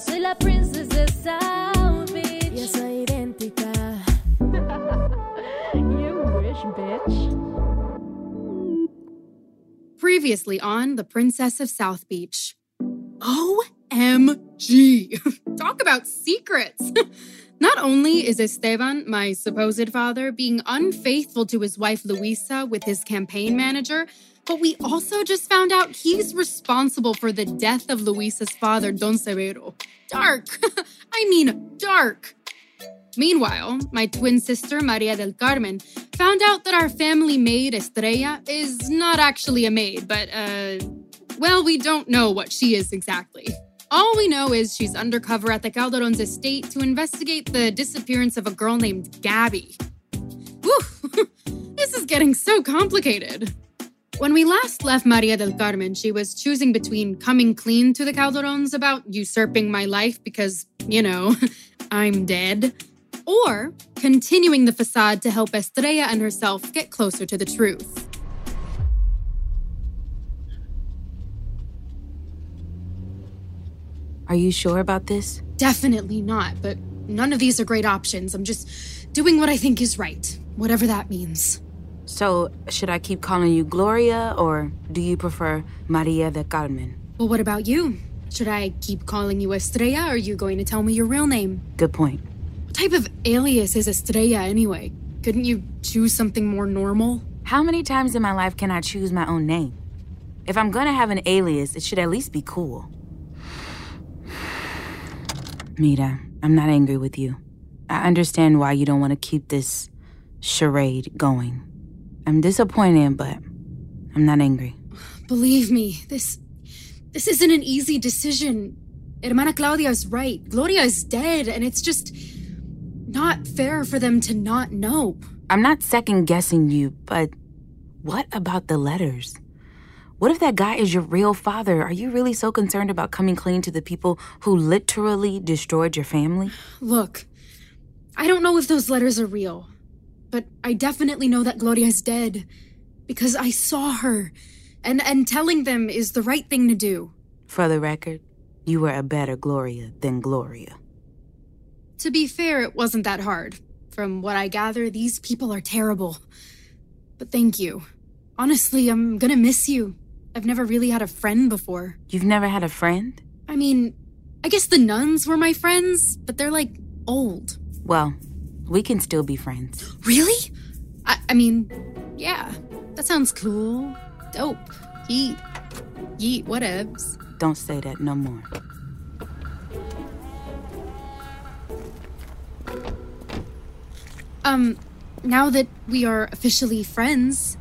Soy la princess de South Beach. Yo soy idéntica. you wish, bitch. Previously on The Princess of South Beach. OMG! Talk about secrets! Not only is Esteban, my supposed father, being unfaithful to his wife Luisa with his campaign manager, but we also just found out he's responsible for the death of Luisa's father, Don Severo. Dark! I mean, dark! Meanwhile, my twin sister, Maria del Carmen, found out that our family maid, Estrella, is not actually a maid, but, uh, well, we don't know what she is exactly. All we know is she's undercover at the Calderon's estate to investigate the disappearance of a girl named Gabby. Whew, this is getting so complicated. When we last left Maria del Carmen, she was choosing between coming clean to the Calderons about usurping my life because, you know, I'm dead, or continuing the facade to help Estrella and herself get closer to the truth. Are you sure about this? Definitely not, but none of these are great options. I'm just doing what I think is right, whatever that means. So, should I keep calling you Gloria or do you prefer Maria de Carmen? Well, what about you? Should I keep calling you Estrella or are you going to tell me your real name? Good point. What type of alias is Estrella anyway? Couldn't you choose something more normal? How many times in my life can I choose my own name? If I'm gonna have an alias, it should at least be cool. Mira, I'm not angry with you. I understand why you don't want to keep this charade going. I'm disappointed, but I'm not angry. Believe me, this this isn't an easy decision. Hermana Claudia is right. Gloria is dead, and it's just not fair for them to not know. I'm not second guessing you, but what about the letters? What if that guy is your real father? Are you really so concerned about coming clean to the people who literally destroyed your family? Look, I don't know if those letters are real, but I definitely know that Gloria is dead because I saw her, and and telling them is the right thing to do. For the record, you were a better Gloria than Gloria. To be fair, it wasn't that hard. From what I gather, these people are terrible. But thank you. Honestly, I'm gonna miss you. I've never really had a friend before. You've never had a friend? I mean, I guess the nuns were my friends, but they're like old. Well, we can still be friends. Really? I, I mean, yeah, that sounds cool. Dope. Yeet. Yeet, whatevs. Don't say that no more. Um, now that we are officially friends,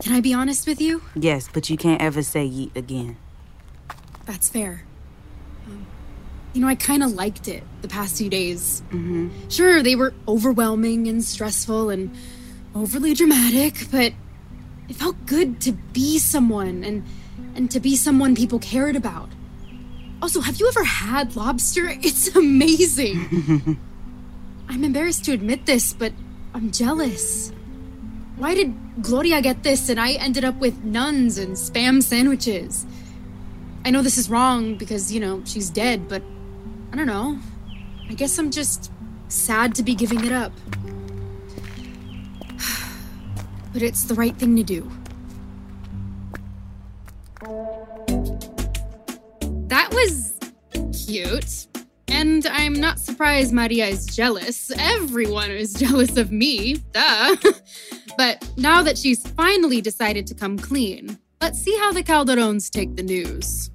can I be honest with you? Yes, but you can't ever say yeet again. That's fair. You know, I kind of liked it the past few days. Mm-hmm. Sure, they were overwhelming and stressful and overly dramatic, but it felt good to be someone and and to be someone people cared about. Also, have you ever had lobster? It's amazing. I'm embarrassed to admit this, but I'm jealous. Why did Gloria get this and I ended up with nuns and spam sandwiches? I know this is wrong because, you know, she's dead, but I don't know. I guess I'm just sad to be giving it up. but it's the right thing to do. That was cute. And I'm not surprised Maria is jealous. Everyone is jealous of me, duh. but now that she's finally decided to come clean, let's see how the Calderons take the news.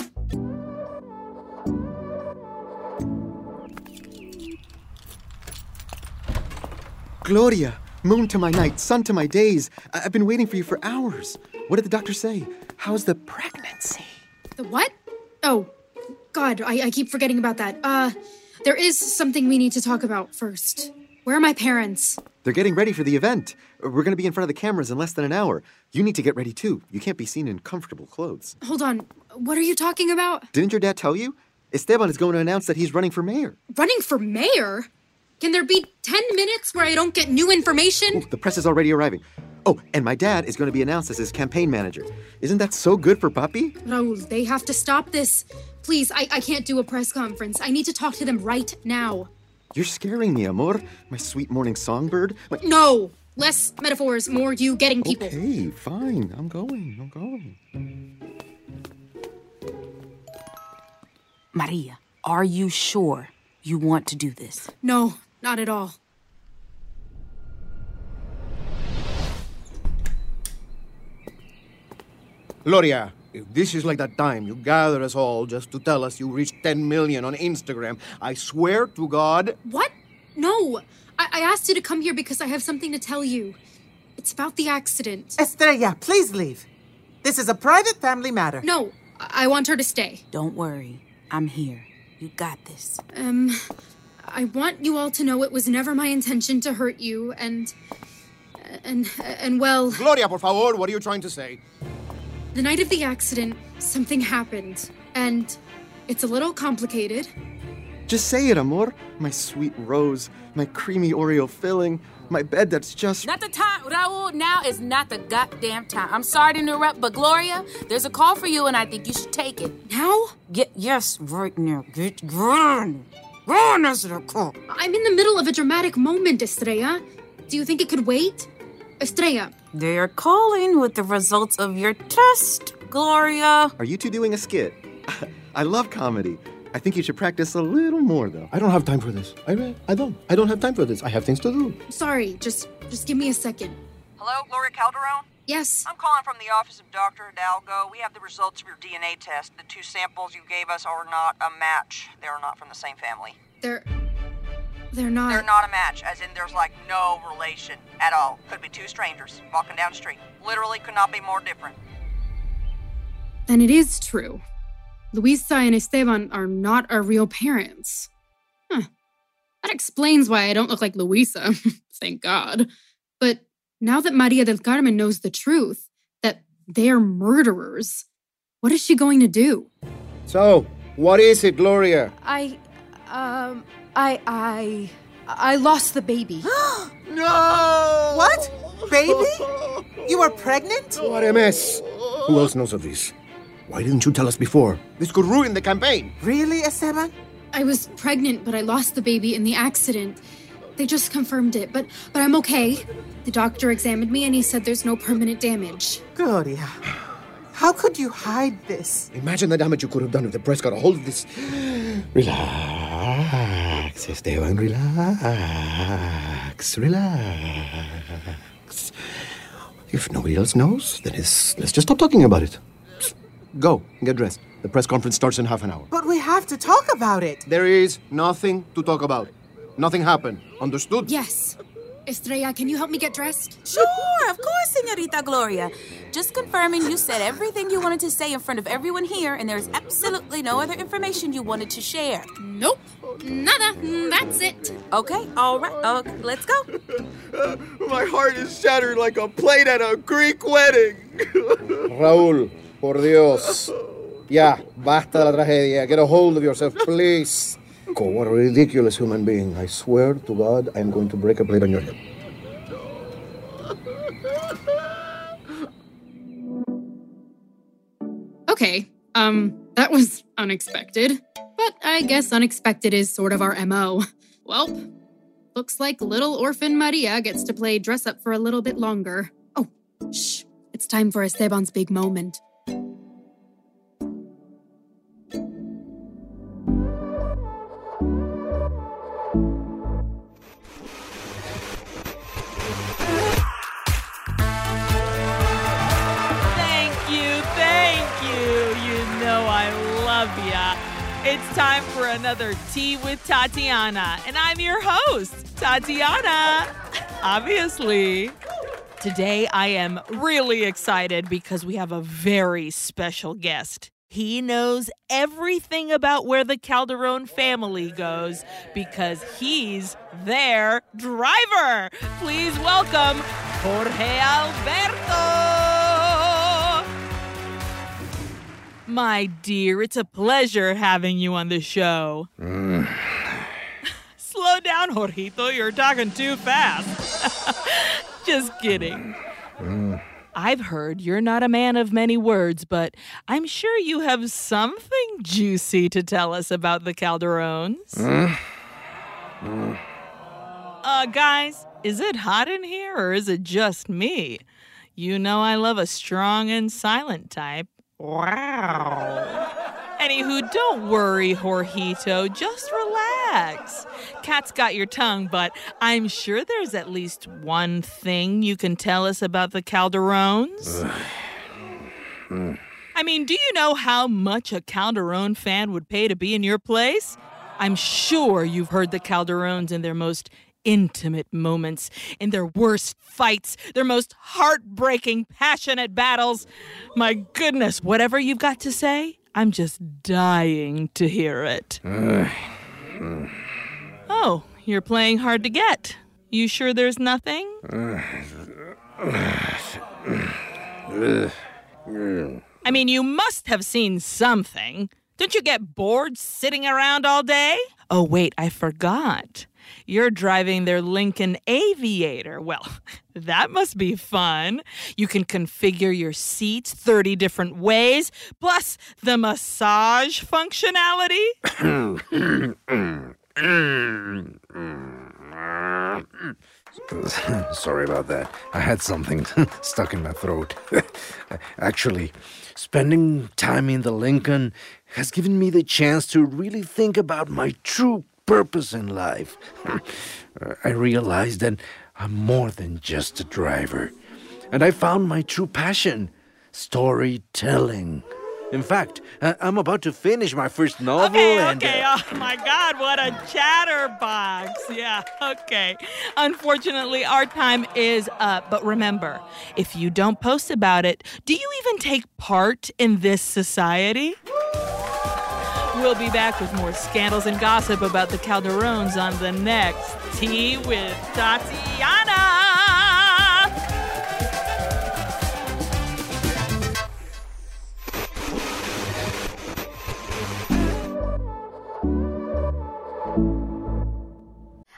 Gloria, moon to my night, sun to my days. I- I've been waiting for you for hours. What did the doctor say? How's the pregnancy? The what? Oh, God, I, I keep forgetting about that. Uh, there is something we need to talk about first. Where are my parents? They're getting ready for the event. We're going to be in front of the cameras in less than an hour. You need to get ready too. You can't be seen in comfortable clothes. Hold on. What are you talking about? Didn't your dad tell you? Esteban is going to announce that he's running for mayor. Running for mayor? Can there be 10 minutes where I don't get new information? Oh, the press is already arriving. Oh, and my dad is going to be announced as his campaign manager. Isn't that so good for Papi? Raul, they have to stop this. Please, I, I can't do a press conference. I need to talk to them right now. You're scaring me, amor. My sweet morning songbird. My... No! Less metaphors, more you getting people. Okay, fine. I'm going. I'm going. Maria, are you sure you want to do this? No, not at all. Gloria, if this is like that time you gather us all just to tell us you reached 10 million on Instagram, I swear to God. What? No! I, I asked you to come here because I have something to tell you. It's about the accident. Estrella, please leave. This is a private family matter. No, I, I want her to stay. Don't worry. I'm here. You got this. Um, I want you all to know it was never my intention to hurt you, and. And, and well, Gloria, por favor, what are you trying to say? the night of the accident, something happened, and it's a little complicated. Just say it, amor. My sweet rose, my creamy Oreo filling, my bed that's just. Not the time, Raul. Now is not the goddamn time. I'm sorry to interrupt, but Gloria, there's a call for you, and I think you should take it. Now? Get yes, right now. Get run, run as. I'm in the middle of a dramatic moment, Estrella. Do you think it could wait? Estrella, They are calling with the results of your test, Gloria. Are you two doing a skit? I love comedy. I think you should practice a little more, though. I don't have time for this. I, I don't. I don't have time for this. I have things to do. sorry, just just give me a second. Hello, Gloria Calderon? Yes. I'm calling from the office of Dr. Hidalgo. We have the results of your DNA test. The two samples you gave us are not a match. They are not from the same family. They're they're not They're not a match, as in there's like no relation at all. Could be two strangers walking down the street. Literally could not be more different. Then it is true. Luisa and Esteban are not our real parents. Huh. That explains why I don't look like Luisa. Thank God. But now that Maria del Carmen knows the truth, that they're murderers, what is she going to do? So, what is it, Gloria? I, um, I, I, I lost the baby. No! What? Baby? You are pregnant? What a mess. Who else knows of this? Why didn't you tell us before? This could ruin the campaign. Really, Esteban? I was pregnant, but I lost the baby in the accident. They just confirmed it, but but I'm okay. The doctor examined me and he said there's no permanent damage. Gloria, how could you hide this? Imagine the damage you could have done if the press got a hold of this. Relax, Esteban, relax, relax. If nobody else knows, then it's, let's just stop talking about it. Go, get dressed. The press conference starts in half an hour. But we have to talk about it. There is nothing to talk about. Nothing happened. Understood? Yes. Estrella, can you help me get dressed? Sure, of course, Senorita Gloria. Just confirming you said everything you wanted to say in front of everyone here, and there's absolutely no other information you wanted to share. Nope. Nada. That's it. Okay, all right, okay, let's go. My heart is shattered like a plate at a Greek wedding. Raúl, por Dios. Ya, basta de la tragedia. Get a hold of yourself, please. God, what a ridiculous human being. I swear to God, I'm going to break a plate on your head. Okay. Um, that was unexpected. But I guess unexpected is sort of our MO. Well, looks like little orphan Maria gets to play dress up for a little bit longer. Oh, shh. It's time for Esteban's big moment. It's time for another Tea with Tatiana, and I'm your host, Tatiana. Obviously. Today I am really excited because we have a very special guest. He knows everything about where the Calderon family goes because he's their driver. Please welcome Jorge Alberto. My dear, it's a pleasure having you on the show. Slow down, Jorgito. You're talking too fast. Just kidding. I've heard you're not a man of many words, but I'm sure you have something juicy to tell us about the Calderons. Uh, guys, is it hot in here or is it just me? You know I love a strong and silent type. Wow. Anywho, don't worry, Jorgito. Just relax. Cat's got your tongue, but I'm sure there's at least one thing you can tell us about the Calderones. I mean, do you know how much a Calderon fan would pay to be in your place? I'm sure you've heard the Calderones in their most intimate moments, in their worst fights, their most heartbreaking, passionate battles. My goodness, whatever you've got to say, I'm just dying to hear it. Oh, you're playing hard to get. You sure there's nothing? I mean, you must have seen something. Don't you get bored sitting around all day? Oh, wait, I forgot. You're driving their Lincoln Aviator. Well, that must be fun. You can configure your seats 30 different ways, plus the massage functionality. Sorry about that. I had something stuck in my throat. Actually, spending time in the Lincoln has given me the chance to really think about my true purpose in life. I realized that I'm more than just a driver. And I found my true passion storytelling. In fact, I- I'm about to finish my first novel Okay, and. okay. uh, Oh my God, what a chatterbox. Yeah, okay. Unfortunately, our time is up. But remember, if you don't post about it, do you even take part in this society? We'll be back with more scandals and gossip about the Calderons on the next Tea with Tatiana.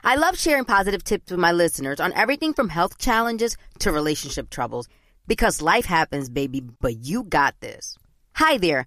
I love sharing positive tips with my listeners on everything from health challenges to relationship troubles because life happens, baby, but you got this. Hi there,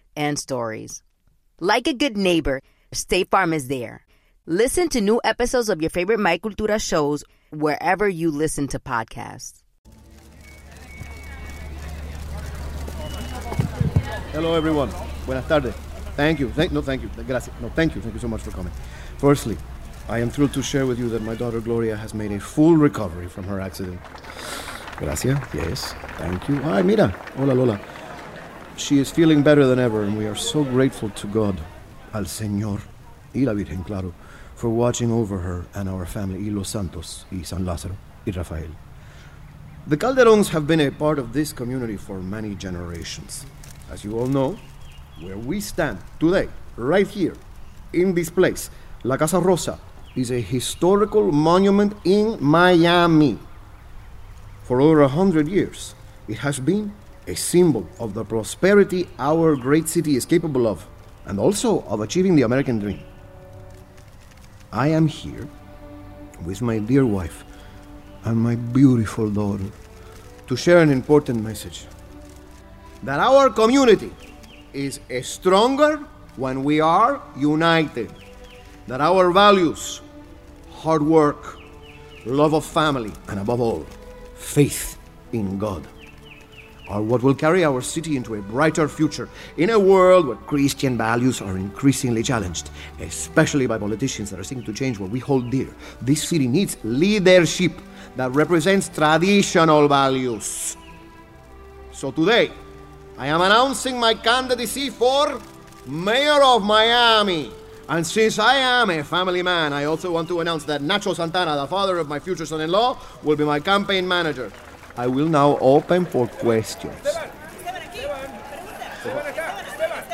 and stories. Like a good neighbor, State Farm is there. Listen to new episodes of your favorite My Cultura shows wherever you listen to podcasts. Hello, everyone. Buenas tardes. Thank you. Thank, no, thank you. Gracias. No, thank you. Thank you so much for coming. Firstly, I am thrilled to share with you that my daughter Gloria has made a full recovery from her accident. Gracias. Yes. Thank you. Ay, mira. Hola, Lola. She is feeling better than ever, and we are so grateful to God, al Señor, y la Virgen, claro, for watching over her and our family, y los Santos, y San Lázaro, y Rafael. The Calderons have been a part of this community for many generations. As you all know, where we stand today, right here, in this place, La Casa Rosa is a historical monument in Miami. For over a hundred years, it has been a symbol of the prosperity our great city is capable of, and also of achieving the American dream. I am here with my dear wife and my beautiful daughter to share an important message that our community is stronger when we are united, that our values, hard work, love of family, and above all, faith in God are what will carry our city into a brighter future in a world where Christian values are increasingly challenged, especially by politicians that are seeking to change what we hold dear. This city needs leadership that represents traditional values. So today, I am announcing my candidacy for Mayor of Miami. And since I am a family man, I also want to announce that Nacho Santana, the father of my future son in law, will be my campaign manager. I will now open for questions.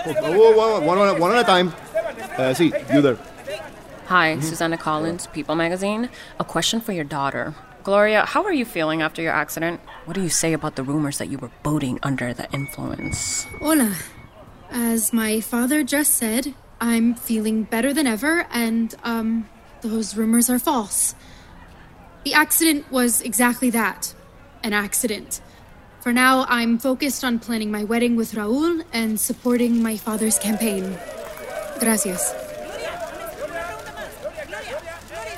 One, one, one, one at a time. Uh, see, you there. Hi, Susanna Collins, People Magazine. A question for your daughter. Gloria, how are you feeling after your accident? What do you say about the rumors that you were boating under the influence? Hola. As my father just said, I'm feeling better than ever, and, um, those rumors are false. The accident was exactly that an accident. For now, I'm focused on planning my wedding with Raul and supporting my father's campaign. Gracias.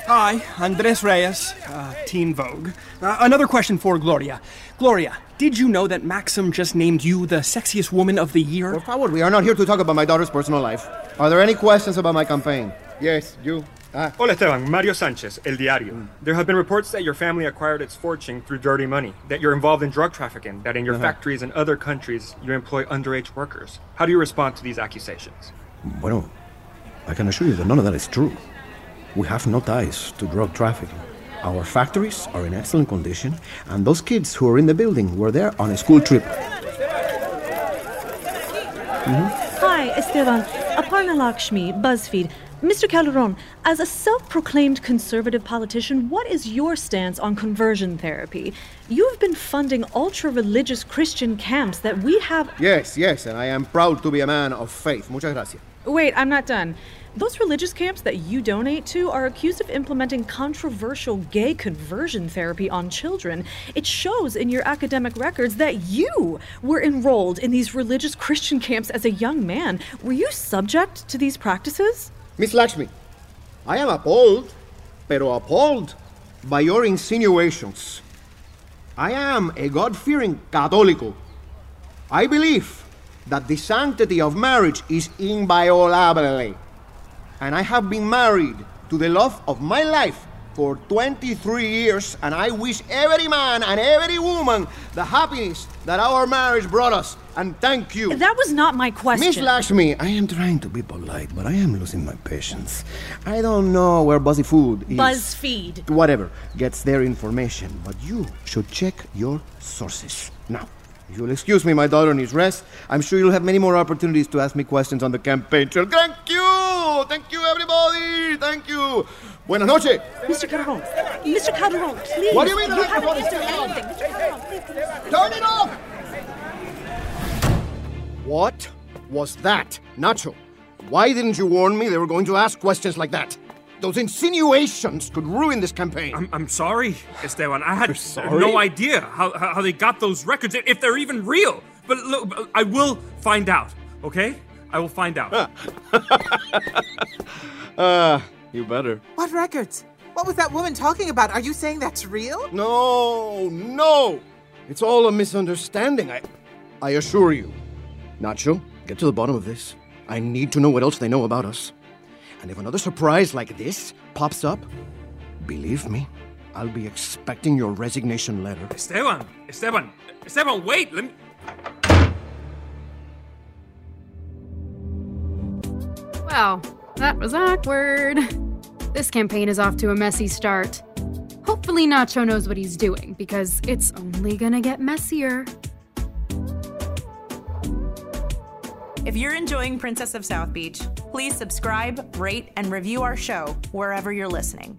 Hi, Andres Reyes, uh, Teen Vogue. Uh, another question for Gloria. Gloria, did you know that Maxim just named you the sexiest woman of the year? Por favor, we are not here to talk about my daughter's personal life. Are there any questions about my campaign? Yes, you. Ah. Hola Esteban, Mario Sanchez, El Diario. There have been reports that your family acquired its fortune through dirty money, that you're involved in drug trafficking, that in your Uh-huh. factories in other countries you employ underage workers. How do you respond to these accusations? Bueno, I can assure you that none of that is true. We have no ties to drug trafficking. Our factories are in excellent condition, and those kids who are in the building were there on a school trip. Hi, Esteban. Aparna Lakshmi, BuzzFeed. Mr. Calderon, as a self proclaimed conservative politician, what is your stance on conversion therapy? You have been funding ultra religious Christian camps that we have. Yes, yes, and I am proud to be a man of faith. Muchas gracias. Wait, I'm not done. Those religious camps that you donate to are accused of implementing controversial gay conversion therapy on children. It shows in your academic records that you were enrolled in these religious Christian camps as a young man. Were you subject to these practices? Miss Lakshmi, I am appalled, pero appalled by your insinuations. I am a God fearing Catholic. I believe that the sanctity of marriage is inviolable. And I have been married to the love of my life for 23 years, and I wish every man and every woman the happiness that our marriage brought us. And thank you. That was not my question. Miss Lakshmi, I am trying to be polite, but I am losing my patience. I don't know where Buzzy Food is. BuzzFeed. Whatever gets their information, but you should check your sources. Now, if you'll excuse me, my daughter needs rest. I'm sure you'll have many more opportunities to ask me questions on the campaign trail. Thank you! Thank you, everybody! Thank you! Buenas noches! Mr. Calderon, Mr. Calderon, please. What do you mean the You haven't microphone is answered on? Mr. Calderon, please, please. Turn it off! What was that? Nacho, why didn't you warn me they were going to ask questions like that? Those insinuations could ruin this campaign. I'm, I'm sorry, Esteban. I had no idea how, how how they got those records, if they're even real. But look, I will find out, okay? I will find out. Ah, you better. What records? What was that woman talking about? Are you saying that's real? No, no! It's all a misunderstanding, I, I assure you. Nacho, get to the bottom of this. I need to know what else they know about us. And if another surprise like this pops up, believe me, I'll be expecting your resignation letter. Esteban, Esteban, Esteban, wait. Let me. Well, that was awkward. This campaign is off to a messy start. Hopefully, Nacho knows what he's doing, because it's only gonna get messier. If you're enjoying Princess of South Beach, please subscribe, rate, and review our show wherever you're listening.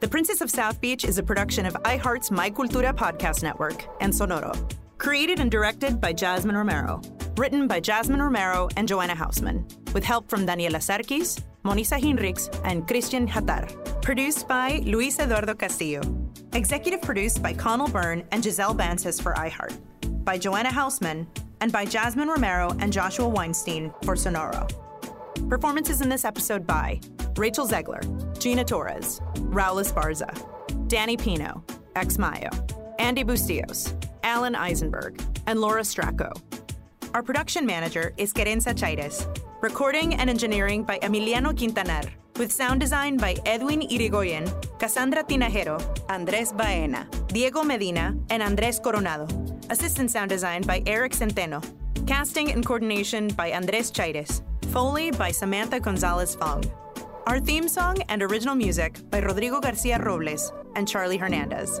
The Princess of South Beach is a production of iHeart's My Cultura podcast network and Sonoro. Created and directed by Jasmine Romero. Written by Jasmine Romero and Joanna Hausman, with help from Daniela Serkis, Monisa Hinrichs, and Christian Hatar. Produced by Luis Eduardo Castillo. Executive produced by Connell Byrne and Giselle Bances for iHeart. By Joanna Hausman, and by Jasmine Romero and Joshua Weinstein for Sonoro. Performances in this episode by Rachel Zegler, Gina Torres, Raul Esparza, Danny Pino, Ex Mayo, Andy Bustillos, Alan Eisenberg, and Laura Stracco. Our production manager is Querenza Chaires. Recording and engineering by Emiliano Quintanar, with sound design by Edwin Irigoyen, Cassandra Tinajero, Andres Baena, Diego Medina, and Andres Coronado. Assistant sound design by Eric Centeno. Casting and coordination by Andres Chaires. Foley by Samantha Gonzalez Fong. Our theme song and original music by Rodrigo Garcia Robles and Charlie Hernandez.